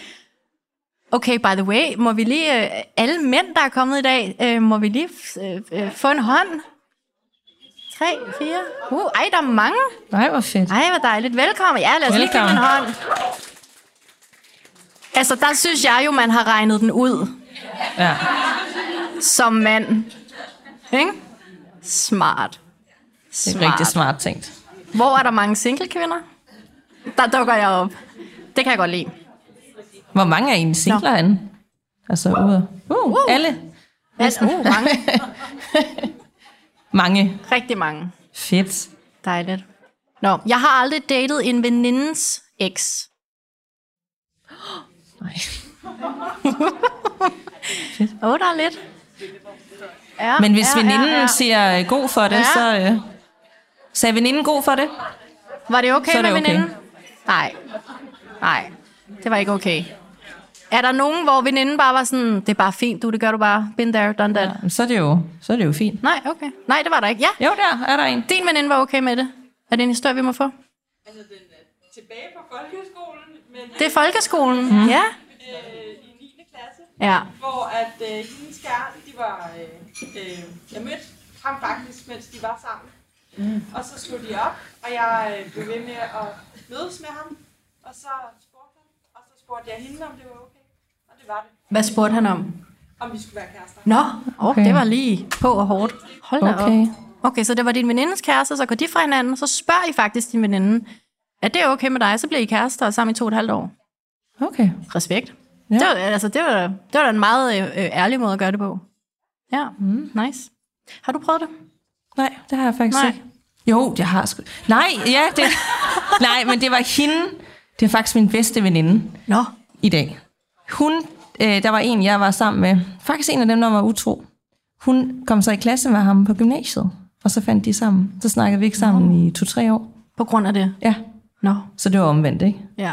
Okay, by the way, må vi lige, øh, alle mænd, der er kommet i dag, øh, må vi lige øh, få en hånd? Tre, fire. Uh, ej, der er mange. Nej, hvor fedt. Ej, hvor dejligt. Velkommen. Ja, lad os lige give dem en Velkommen. hånd. Altså, der synes jeg jo, man har regnet den ud Ja. som mand. Ikke? Smart. Det er rigtig smart tænkt. Hvor er der mange single kvinder? Der dukker jeg op. Det kan jeg godt lide. Hvor mange er egentlig singler herinde? Altså ude. Uh, alle. Altså, uh, mange. Mange. Rigtig mange. Fedt. Dejligt. Nå, jeg har aldrig datet en venindens eks. Nej. Åh, oh, der er lidt. Ja, Men hvis ja, veninden ja, ja. siger øh, god for det, Ja. så... Øh, sagde veninden god for det? Var det okay Så er med det okay. veninden? Nej. Nej, det var ikke okay. Er der nogen, hvor veninden bare var sådan, det er bare fint, du, det gør du bare. Been there, done that. Ja, så er det jo, så er det jo fint. Nej, okay. Nej, det var der ikke. Ja, Jo, der er der en. din veninde var okay med det. Er det en historie, vi må få? Altså, den er tilbage på folkeskolen, men Det er folkeskolen. Mm. Ja. øh, i 9. klasse, Ja. hvor at øh, hendes kæreste, de var... Øh, øh, jeg mødte ham faktisk, mens de var sammen. Mm. Og så slog de op, og jeg øh, blev ved med at mødes med ham. Og så spurgte han, og så spurgte jeg hende, om det var okay. Det var det. Hvad spurgte han om? Om vi skulle være kærester. Nå, okay. Okay. det var lige på og hårdt. Hold da Okay. op. Okay, så det var din venindes kæreste, så går de fra hinanden, så spørger I faktisk din veninde, er det okay med dig? Så bliver I kærester og sammen i to og et halvt år. Okay. Respekt. Ja. Det, var, altså, det, var, det var da en meget øh, øh, ærlig måde at gøre det på. Ja, mm. nice. Har du prøvet det? Nej, det har jeg faktisk Nej. ikke. Jo, jeg har sgu... Nej, ja, det... Nej, men det var hende. Det er faktisk min bedste veninde Nå. i dag. Hun, øh, der var en, jeg var sammen med. Faktisk en af dem, der var utro. Hun kom så i klasse med ham på gymnasiet. Og så fandt de sammen. Så snakkede vi ikke sammen i to-tre år. På grund af det? Ja, Nå. så det var omvendt, ikke? Ja.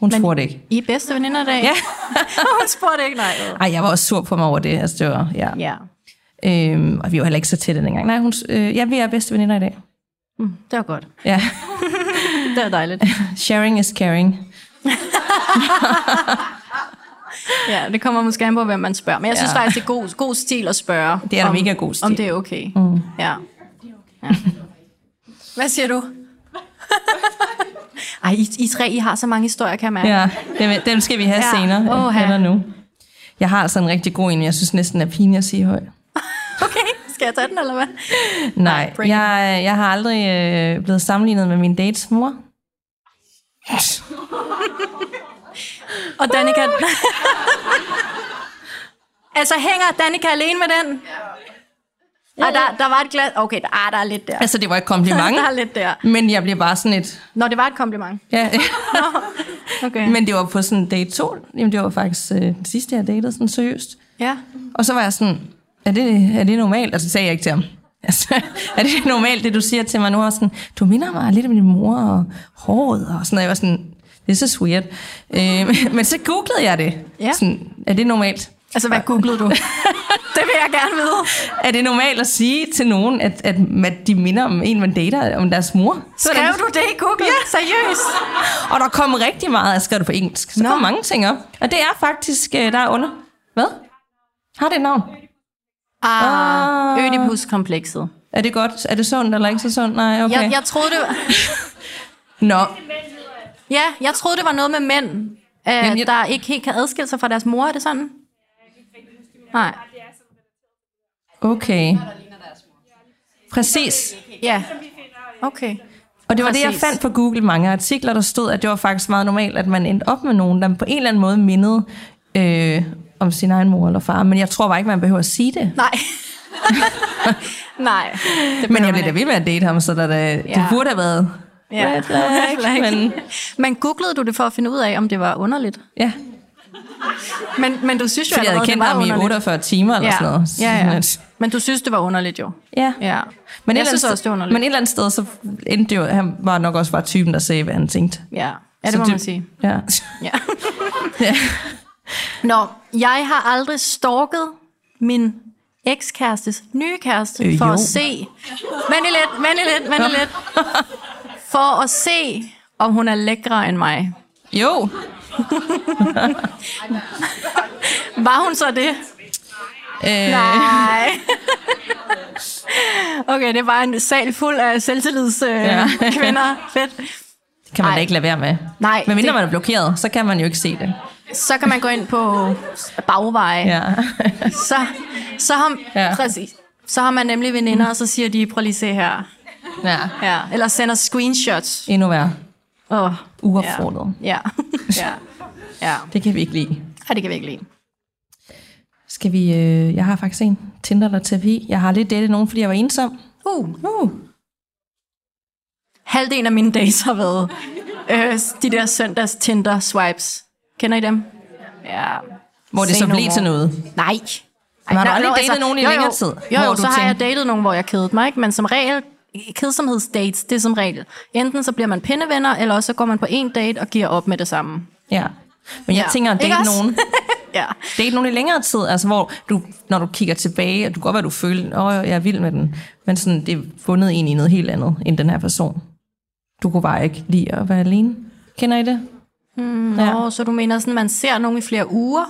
Hun Men- spurgte ikke. I er bedste veninder i dag? Ja. Hun spurgte ikke, nej. Ej, jeg var også sur på mig over det. Altså, det var, ja. Ja. Øhm, og vi var heller ikke så tætte dengang. Nej, hun, øh, ja, vi er bedste veninder i dag. Mm, det var godt. Ja. Det var dejligt. Sharing is caring. Ja, det kommer måske an på, hvem man spørger. Men jeg synes Ja. faktisk, det er god, god stil at spørge. Det er om, mega god stil. Om det er okay. Mm. Ja. ja. Hvad siger du? Ej, I, I tre, I har så mange historier, kan mærke. Ja, dem, dem skal vi have Ja. senere. Åha. Eller nu. Jeg har altså en rigtig god en, jeg synes næsten er pinlig at sige høj. Okay, skal jeg tage den, eller hvad? Nej, brain. jeg, jeg har aldrig øh, blevet sammenlignet med min dates mor. Og Danika... altså, hænger Danika alene med den? Ej, der, der var et glas... Okay, der, ah, der er lidt der. Altså, det var et kompliment, der er lidt der. men jeg blev bare sådan et... Når det var et kompliment. Ja, Okay. men det var på sådan date 2. Jamen, det var faktisk øh, det sidste, jeg datede sådan seriøst. Ja. Og så var jeg sådan, er det, er det normalt? Altså, det sagde jeg ikke til ham. Altså, er det normalt, det du siger til mig nu? Og sådan, du minder mig lidt om din mor og håret og sådan noget. Jeg var sådan, this is weird. Øh, men så googlede jeg det. Ja. Sådan, er det normalt? Altså, hvad googlede du? det vil jeg gerne vide. Er det normalt at sige til nogen, at, at, at de minder om en, man dater, om deres mor? Så Skrev det- du det i Google? Ja. Seriøst? Og der kom rigtig meget, jeg skrev det på engelsk. Så kom mange ting op. Og det er faktisk, øh, der er under. Hvad? Har det et navn? Ah, Ah. Ødipus-komplekset. Er det godt? Er det sundt eller ikke så sundt? Nej, okay. Jeg, jeg troede, det var... Nå, Ja, jeg troede, det var noget med mænd, øh, Jamen, jeg- der ikke helt kan adskille sig fra deres mor. Er det sådan? Nej. okay. Præcis. Ja. Okay. Og det var det, jeg Præcis. fandt på Google. Mange artikler, der stod, at det var faktisk meget normalt, at man endte op med nogen, der på en eller anden måde mindede øh, om sin egen mor eller far. Men jeg tror bare ikke, man behøver at sige det. Nej. Nej. Det Men jeg blev da ved med at date ham, så der, der, det Ja. burde have været Ja. red flag. Men Men googlede du det for at finde ud af, om det var underligt? ja, Men, men du synes jo fordi jeg havde allerede, kendt det ham i underligt. 48 timer eller ja. sådan noget. Ja, ja. Men du synes, det var underligt jo. ja. Ja. Men jeg synes andet også, det sted- var underligt. Men et eller andet sted, så endte det jo, han var nok også bare typen, der sagde, hvad han tænkte. Ja, ja det Så må man sige. Ja. Ja. ja. Nå, jeg har aldrig stalket min ekskærestes nye kæreste Øh, for jo. at se... Vent lidt, vent lidt, vent lidt. For at se, om hun er lækre end mig. Jo, Var hun så det? øh, Nej. Okay, det var en sal fuld af selvtillids øh, Ja. kvinder. Fedt. kan man Ej. da ikke lade være med. Nej, Men mindre det- man er blokeret, så kan man jo ikke se det. Så kan man gå ind på bagveje. Ja. Så, så, har, Ja. præcis. så har man nemlig veninder, og så siger de, prøv lige se her. Ja. Ja. Eller sender screenshots. Endnu værre. Oh, Uopfordret. Ja. ja. Ja. Det kan vi ikke lide. ja, det kan vi ikke lide. Skal vi... Øh, jeg har faktisk en Tinder eller terapi. Jeg har lidt datet nogen, fordi jeg var ensom. Uh. Uh. Halvdelen af mine days har været øh, de der søndags Tinder swipes. Kender I dem? Ja. Hvor det Say så blev til noget. Nej. Men har du nej, aldrig jo, datet nogen i jo, længere jo. tid, Jo, jo, så har jeg datet nogen, hvor jeg kedede mig, ikke? Men som regel, kedsomhedsdates, det er som regel. Enten så bliver man pindevenner, eller også så går man på en date og giver op med det samme. Ja. Men jeg Ja. tænker at date også? nogen, Ja. date nogen i længere tid, altså hvor du, når du kigger tilbage, og du kan godt være, du føler, åh, jeg er vild med den, men sådan, det er fundet ind i noget helt andet, end den her person. Du kunne bare ikke lide at være alene. Kender I det? Nå, ja. så du mener sådan, man ser nogen i flere uger?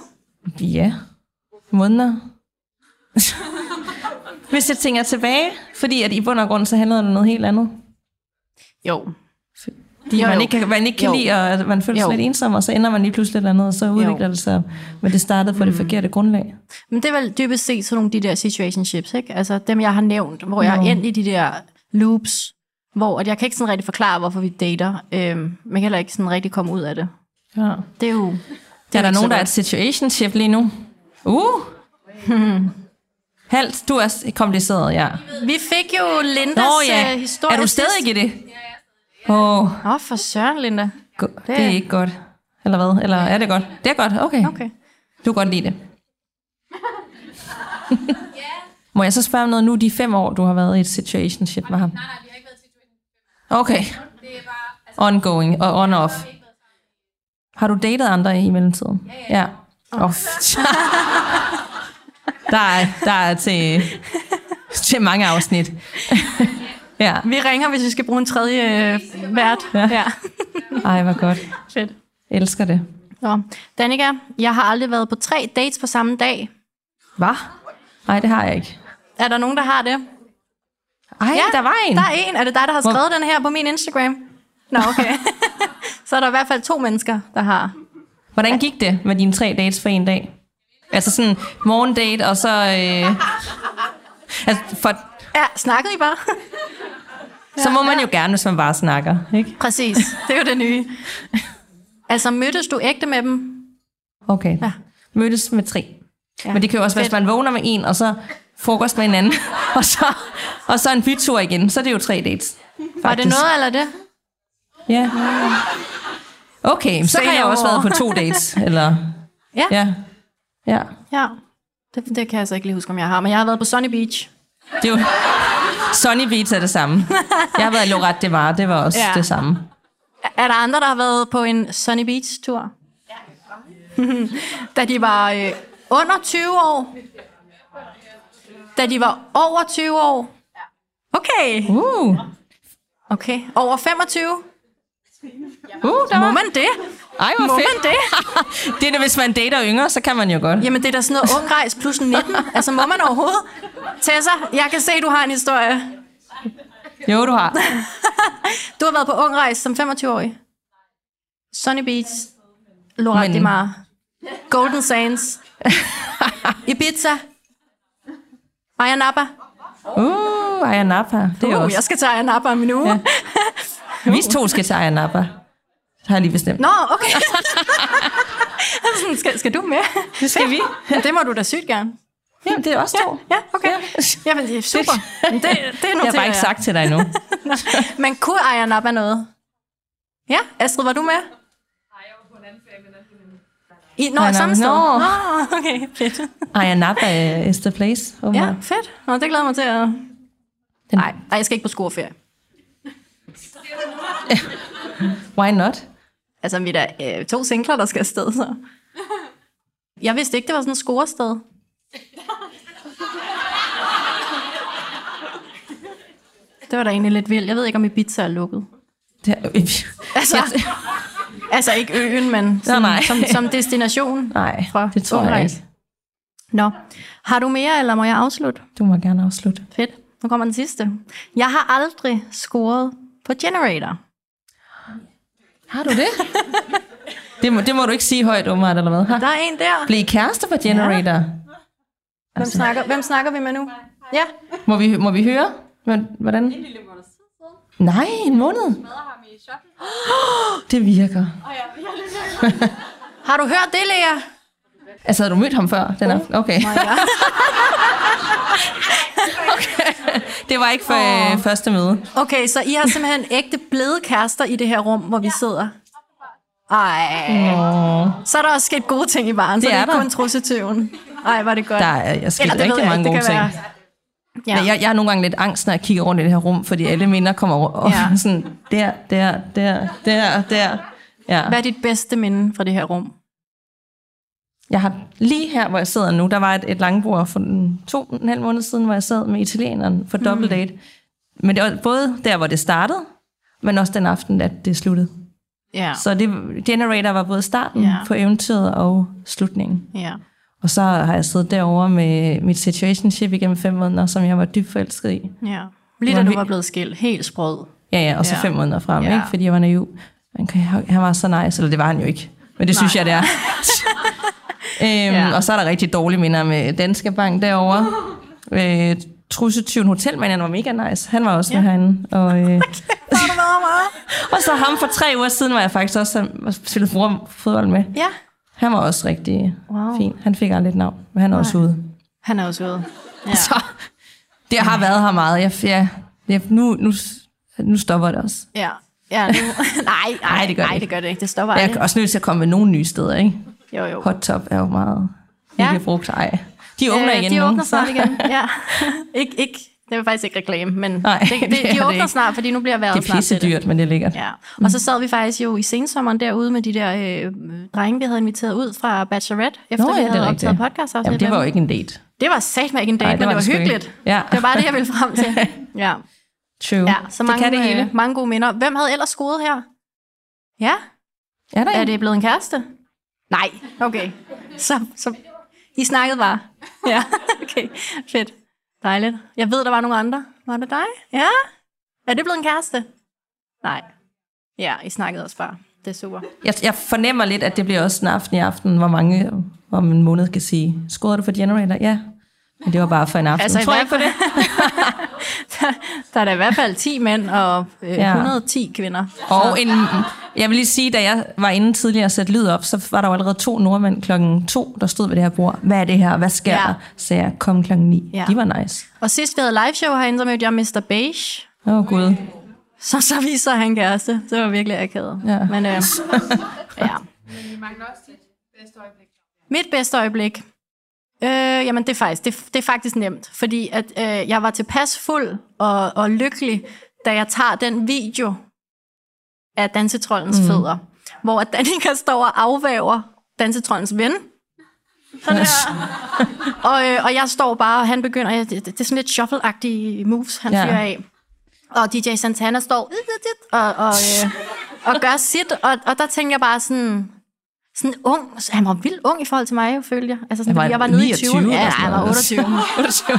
Ja. Måneder. Hvis jeg tænker tilbage, fordi at i bund og grund, så handler det om noget helt andet. Jo. Fordi Jo, man jo. ikke, kan- man ikke kan Jo. lide, og at man føler sig Jo. lidt ensom, og så ender man lige pludselig eller andet, og så udvikler det sig. Men det startede på det forkerte grundlag. Men det er vel dybest set sådan nogle de der situationships, ikke? Altså dem, jeg har nævnt, hvor jeg er endt i de der loops, hvor at jeg kan ikke sådan rigtig forklare, hvorfor vi dater, øhm, men jeg kan heller ikke sådan rigtig komme ud af det. Ja. Det er jo... Det Er der ikke nogen, der er et situationship lige nu? Uh! Halt, du er kompliceret, ja. Vi fik jo Lindas Nå øh, ja, historie er du stadig i det? Åh, oh, Åh, for søren, Linda. det er ikke godt. Eller hvad? Eller er det godt? Det er godt, okay. Okay. Du kan godt lide det. Må jeg så spørge om noget nu, de fem år, du har været i et situationship med ham? Nej, nej, vi har ikke været i situation. Okay, Det er bare... Altså, ongoing og on-off. Har du datet andre i mellemtiden? Ja. ja. Oh. der, er, der er til, til mange afsnit. ja. Vi ringer, hvis vi skal bruge en tredje øh, vært. Ja. ja. Ej, hvor godt. Fedt. Elsker det. Nå. Danika, jeg har aldrig været på tre dates på samme dag. Hvad? Nej, det har jeg ikke. Er der nogen, der har det? Ej, ja, der var en. Der er en. Er det dig, der har Hvor- skrevet den her på min Instagram? Nå, okay. Så er der i hvert fald to mennesker, der har. Hvordan gik det med dine tre dates for en dag? Altså sådan morgendate, og så... Øh, altså for, Ja, snakkede I bare? så må man jo gerne, hvis man bare snakker, ikke? Præcis, det er jo det nye. Altså, mødtes du ægte med dem? Okay. Ja. Mødtes med tre. Ja. Ja. Men det kan jo også være, hvis man vågner med en, og så frokost med en anden, og så, og så en bytur igen, så er det jo tre dates. Faktisk. Var det noget eller det? Ja. Okay, så har jeg også været på to dates, eller... Ja. Ja. Ja. Ja. Det, det kan jeg så ikke lige huske, om jeg har. Men jeg har været på Sunny Beach. Det er jo... Sunny Beach er det samme. Jeg har været i Lorette de Mar, det var også Ja. ja. det samme. Er- Er der andre, der har været på en Sunny Beach-tur? da de var øh, under 20 år? Da de var over 20 år? Okay. Uh, Okay. Over 25? uh der Må var... man det? Ej, hvor Må fedt. man det? det er da, hvis man dater yngre, så kan man jo godt. Jamen, det er da sådan noget ung rejs plus 19. Altså, må man overhovedet? Tessa, jeg kan se, du har en historie. Jo, du har. Du har været på ung rejs som 25-årig. Sunny Beach, Lorette Men- de Mar, Golden Sands, Ibiza, Ayia Napa. Uh, Ayia Napa. Det er Uh, også. jeg skal til Ayia Napa om en uge. Ja. Vi to skal til Ayia Napa. Har jeg lige bestemt. Nå, okay. Sådan, skal, skal du med? Det skal vi. Det må du da sygt gerne. Jamen, det er også to. Ja, okay. Jamen, det er super. Det, det Jeg noterer har bare ikke sagt til dig endnu. Men kunne Ayia Napa noget? Ja, Astrid, var du med? Nej, jeg var på en anden ferie med en anden veninde. I, nå, i samme sted? Nå. Nå, okay, fedt. Ayia Napa is the place. Oh Ja, fedt. Nå, det glæder jeg mig til at... Nej, jeg skal ikke på scoreferie. Why not? Altså, vi er da øh, to singler, der skal afsted, så... Jeg vidste ikke, det var sådan et scorested. Det var da egentlig lidt vildt. Jeg ved ikke, om Ibiza er lukket. Det er, Altså, altså ikke øen, men som, nej. som, som destination nej, fra det tror jeg Ungarn. ikke. Nå, har du mere, eller må jeg afslutte? Du må gerne afslutte. Fedt. Nu kommer den sidste. Jeg har aldrig scoret på Generator. Har du det? det, må, det må du ikke sige højt, Omar, eller hvad? Har- Der er en der. Blev I kærester på Generator? Ja. Hvem snakker, hvem snakker vi med nu? Ja. Må vi, må vi høre? Hvordan- Hvordan? En lille måneds tid siden. Nej, en måned. Ham i shuttle. Det virker. Og jeg, jeg Har du hørt det, Lea? Altså, havde du mødt ham før den aften? Okay. My God. Det var ikke for øh, første møde. Okay, så I har simpelthen ægte blevet kærester i det her rum, hvor vi sidder. Ej. Så er der også sket gode ting i baren, så Det det er, er ikke der. kun trussetyven. Ej, var det godt. Der er jeg sket det rigtig jeg mange gode det ting. være. Ja. Jeg, jeg er nogle gange lidt angst, når jeg kigger rundt i det her rum, fordi alle minder kommer over. Og Ja. sådan, der, der, der, der, der. Ja. Hvad er dit bedste minde fra det her rum? Jeg har lige her, hvor jeg sidder nu, der var et, et langbord for en, to og en halv måned siden, hvor jeg sad med italieneren for double date. Men det var både der, hvor det startede, men også den aften, at det sluttede. Ja. Så det, Generator var både starten ja. på eventyret og slutningen. ja. Og så har jeg siddet derovre med mit situationship igennem fem måneder, som jeg var dybt forelsket i. ja. Lige da du var blevet skilt. Helt sprød. Ja, ja, og så Ja. fem måneder frem, Ja. ikke? fordi jeg var naiv. Han, kan- han var så nice, eller det var han jo ikke. Men det synes Nej. jeg, det er. øhm, Ja. ja. Og så er der rigtig dårlige minder med Danske Bank derovre. Øh, Trussetyven Hotelmanden var mega nice. Han var også ja. med herinde. Og, øh, og så ham for tre uger siden, var jeg faktisk også spillet fodbold med. Ja. Han var også rigtig Wow. fin. Han fik aldrig et navn, men han er også ude. Han er også ude. Ja. Så det har været her meget. Jeg, jeg, jeg, nu, nu, nu stopper det også. Ja. Ja, nu. nej, nej, Nej, det gør det nej, ikke. det gør det ikke. Det stopper Jeg er også nødt til at komme med nogle nye steder, ikke? Jo, jo. Hot Top er jo meget Ja. ikke brugt. Ej. De åbner Øh, igen de nu. åbner så- snart igen. Ja. ikke, ikke, det var faktisk ikke reklame, men Nej, det, det, det er de det åbner ikke. snart, fordi nu bliver vejret Det er snart pisse det. dyrt, men det er lækkert. Ja. Og så sad vi faktisk jo i sensommeren derude med de der øh, drenge, vi havde inviteret ud fra Bachelorette, efter Nå, vi ja, det er havde optaget podcast Jamen, det var jo ikke en date. Det var satme ikke en date, Ej, men det var, ikke. hyggeligt. Ja. Det var bare det, jeg ville frem til. Ja, True. ja så det mange, kan det hele. øh, mange gode minder. Hvem havde ellers scoret her? Ja, Er der er en? det blevet en kæreste? Nej, okay. Så, så I snakkede bare. Ja, okay. Fedt. Dejligt. Jeg ved, der var nogle andre. Var det dig? Ja? Er det blevet en kæreste? Nej. Ja, I snakkede også bare. Det er super. Jeg, jeg fornemmer lidt, at det bliver også en aften i aften, hvor mange, hvor om en måned kan sige, scorede du for Generator? Ja. Men det var bare for en aften. Altså, Tror jeg på det? der, der er der i hvert fald 10 mænd og øh, Ja. 110 kvinder. Og en, jeg vil lige sige, da jeg var inde tidligere og sætte lyd op, så var der jo allerede to nordmænd klokken to, der stod ved det her bord. Hvad er det her? Hvad sker Ja. der? Så jeg kom klokken ni. Ja. De var nice. Og sidst vi havde live show herinde, så mødte jeg Mr. Beige. Åh, oh, gud. Så, så viser han kæreste. Det var virkelig akavet. Ja. Men øh, ja. Men vi mangler også dit bedste øjeblik. Mit bedste øjeblik? Øh, jamen, det er, faktisk, det, det er faktisk nemt. Fordi at, øh, jeg var tilpas fuld og, og lykkelig, da jeg tager den video af dansetrollens mm. fødder, hvor at Danika står og afvæver dansetrollens ven. Sådan her. og, øh, og jeg står bare, og han begynder, ja, det, det er sådan lidt shuffle-agtige moves, han ja. fyrer af. Og DJ Santana står og, og, øh, og gør sit, og, og der tænker jeg bare sådan, sådan ung, han var vildt ung i forhold til mig, følte jeg. Altså sådan, Han var jeg var nede i 29 20'erne. Ja, han var noget. 28.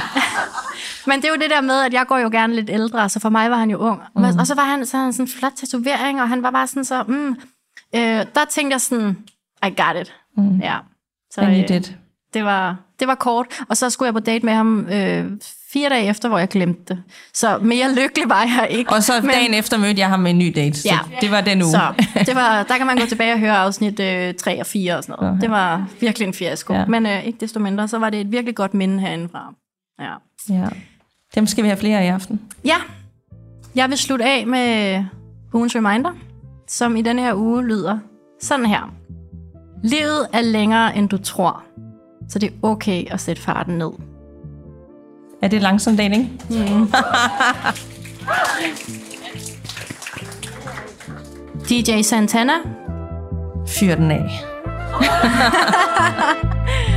Men det er jo det der med, at jeg går jo gerne lidt ældre, så for mig var han jo ung. Mm. Og så var han, så havde han sådan en flot tatovering, og han var bare sådan så, mm, øh, der tænkte jeg sådan, I got it. Mm. Ja. Så, øh, det var, det var kort, og så skulle jeg på date med ham øh, fire dage efter, hvor jeg glemte det. Så mere lykkelig var jeg ikke. Og så dagen efter mødte jeg ham med en ny date. Så Ja. det var den uge. Så det var, der kan man gå tilbage og høre afsnit øh, 3 og 4 og sådan noget. Det var virkelig en fiasko. Ja. Men øh, ikke desto mindre, så var det et virkelig godt minde herindefra. Ja. ja. Dem skal vi have flere i aften. ja, jeg vil slutte af med ugens reminder, som i denne her uge lyder sådan her. Livet er længere, end du tror, så det er okay at sætte farten ned. Er det langsom dating? DJ Santana, Fyr den af.